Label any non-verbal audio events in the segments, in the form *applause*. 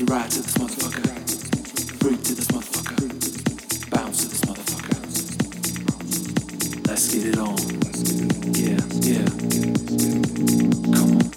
You ride to this motherfucker. Root to this motherfucker. Bounce to this motherfucker. Let's get it on. Yeah, yeah. Come on.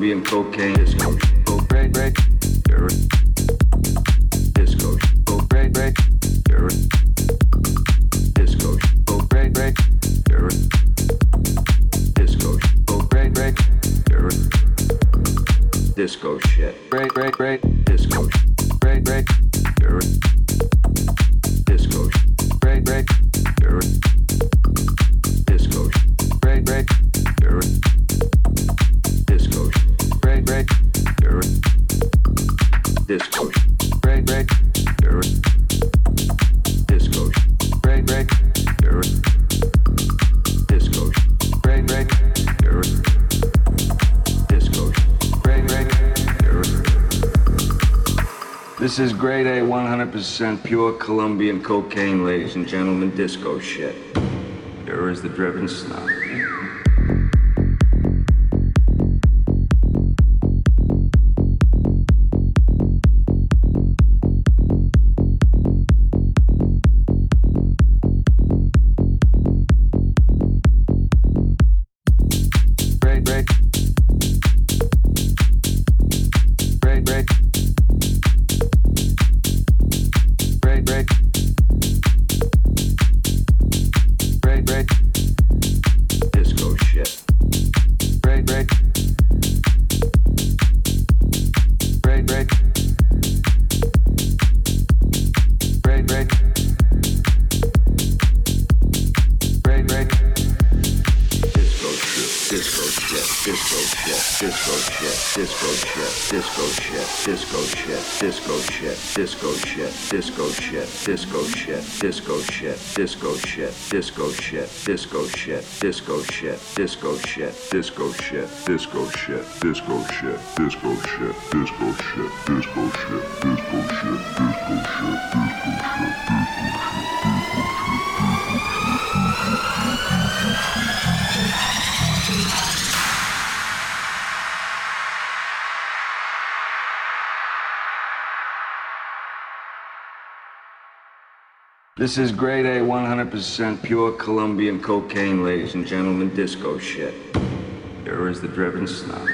Colombian cocaine disco. Go break break. Disco. Break break. Disco. Break break. Disco. Break break. Disco shit. Break break break. Disco. This is grade A, 100% pure Colombian cocaine, ladies and gentlemen, disco shit. Here is the driven snob. Disco shit, disco shit, disco shit, disco shit, disco shit, disco shit, disco shit, disco shit, disco shit, disco shit, disco shit, disco shit, This is grade A, 100% pure Colombian cocaine, ladies and gentlemen, disco shit. Here is the driven snob.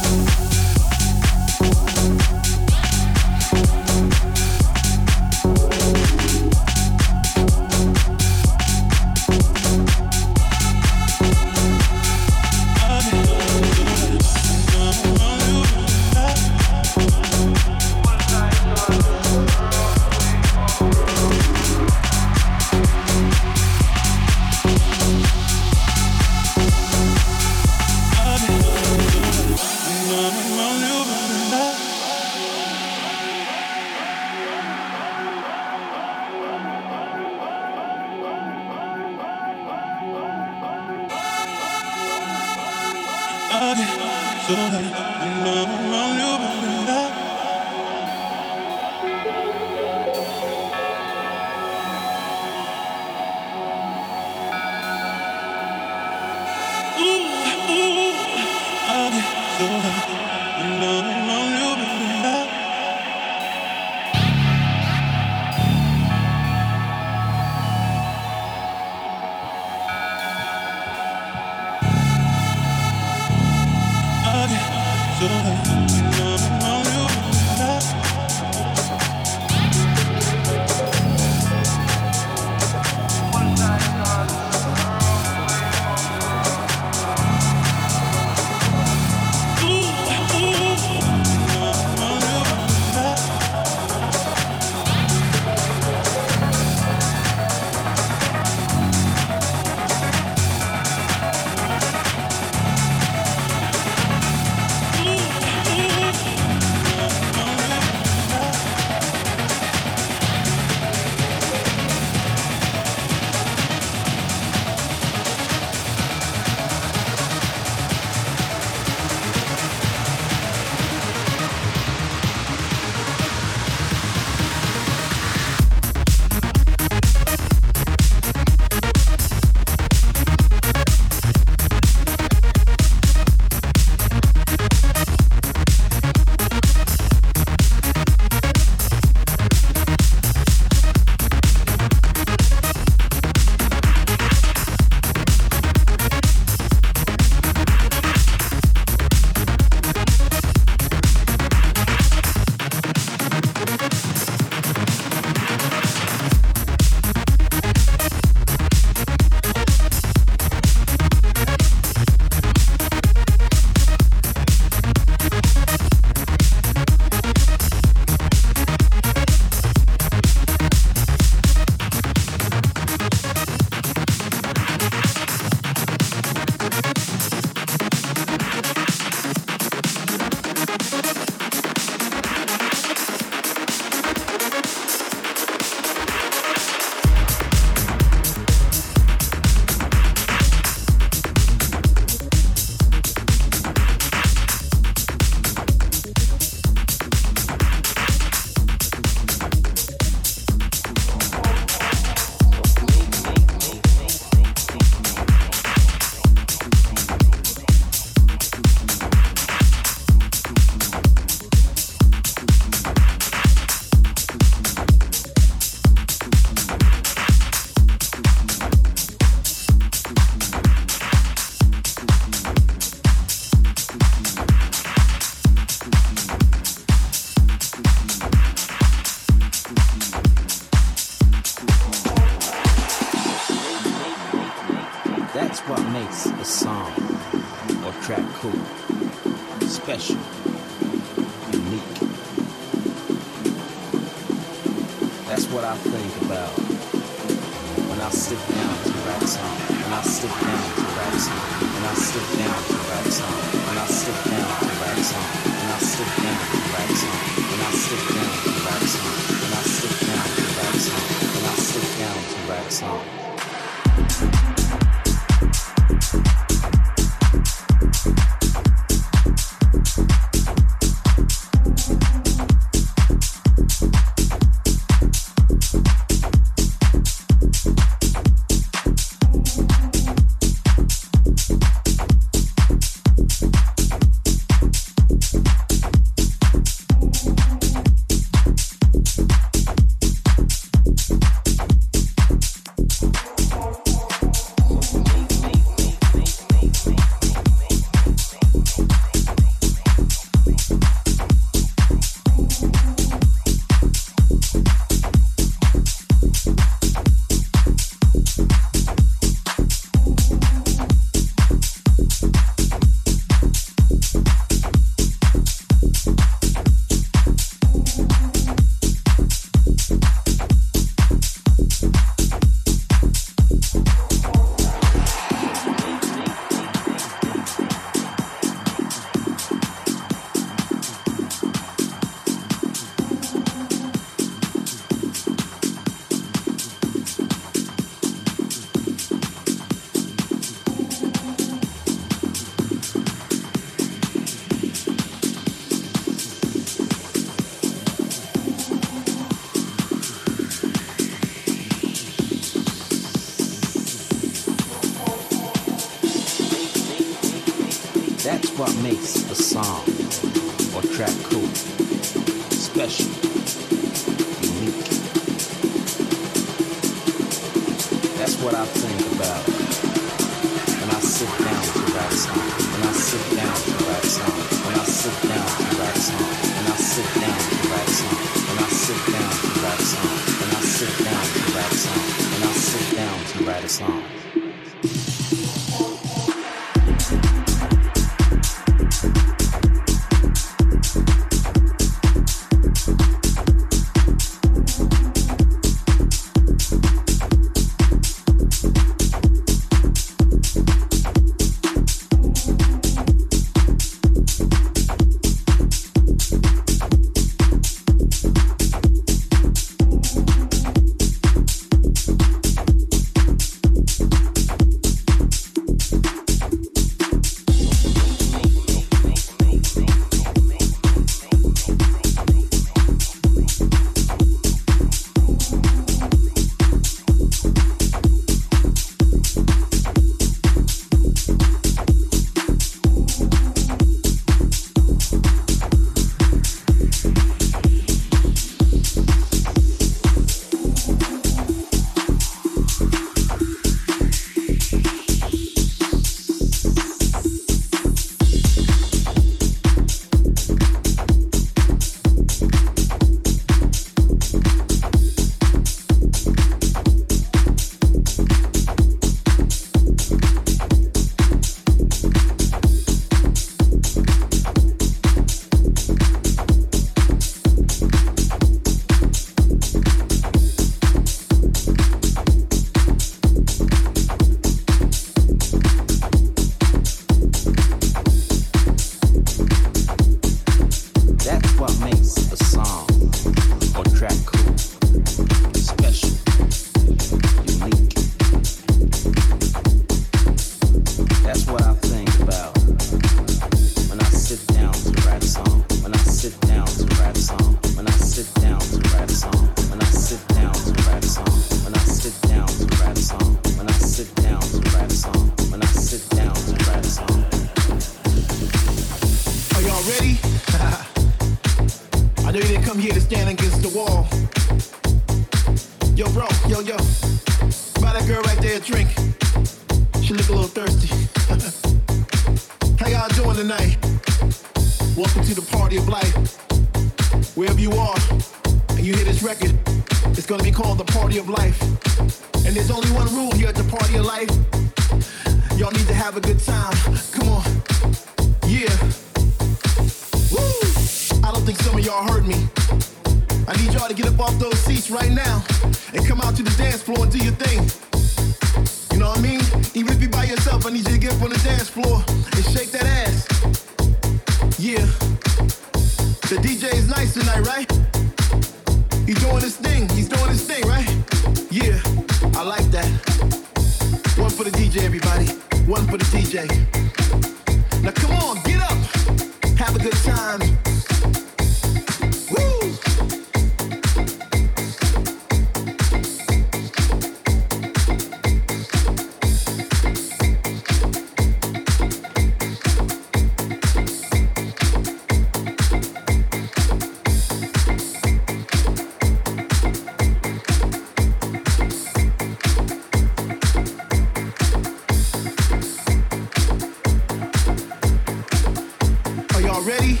already?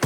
*laughs*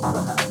Clap,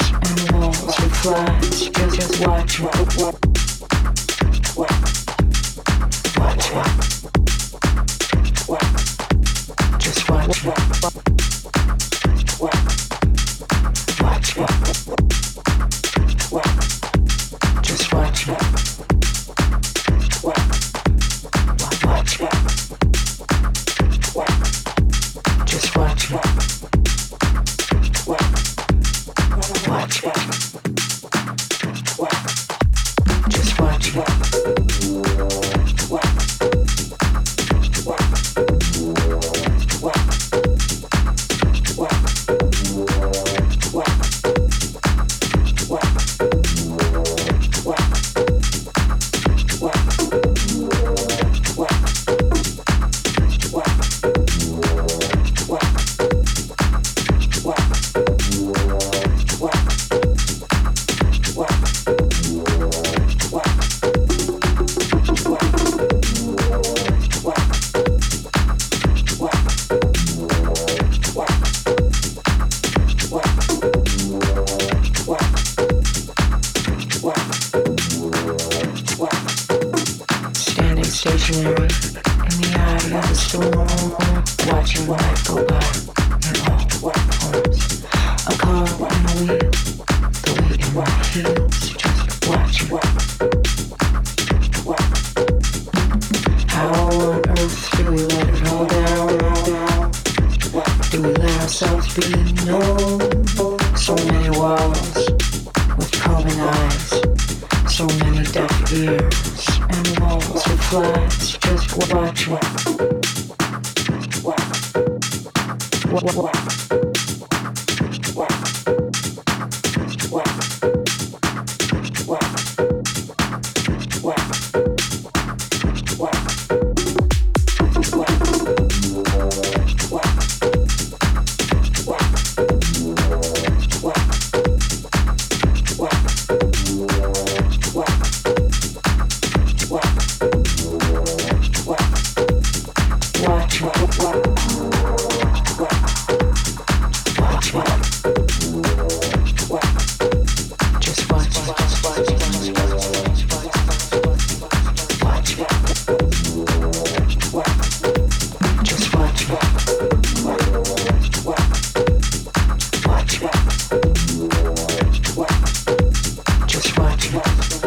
and walls with flies. Just, watch, something.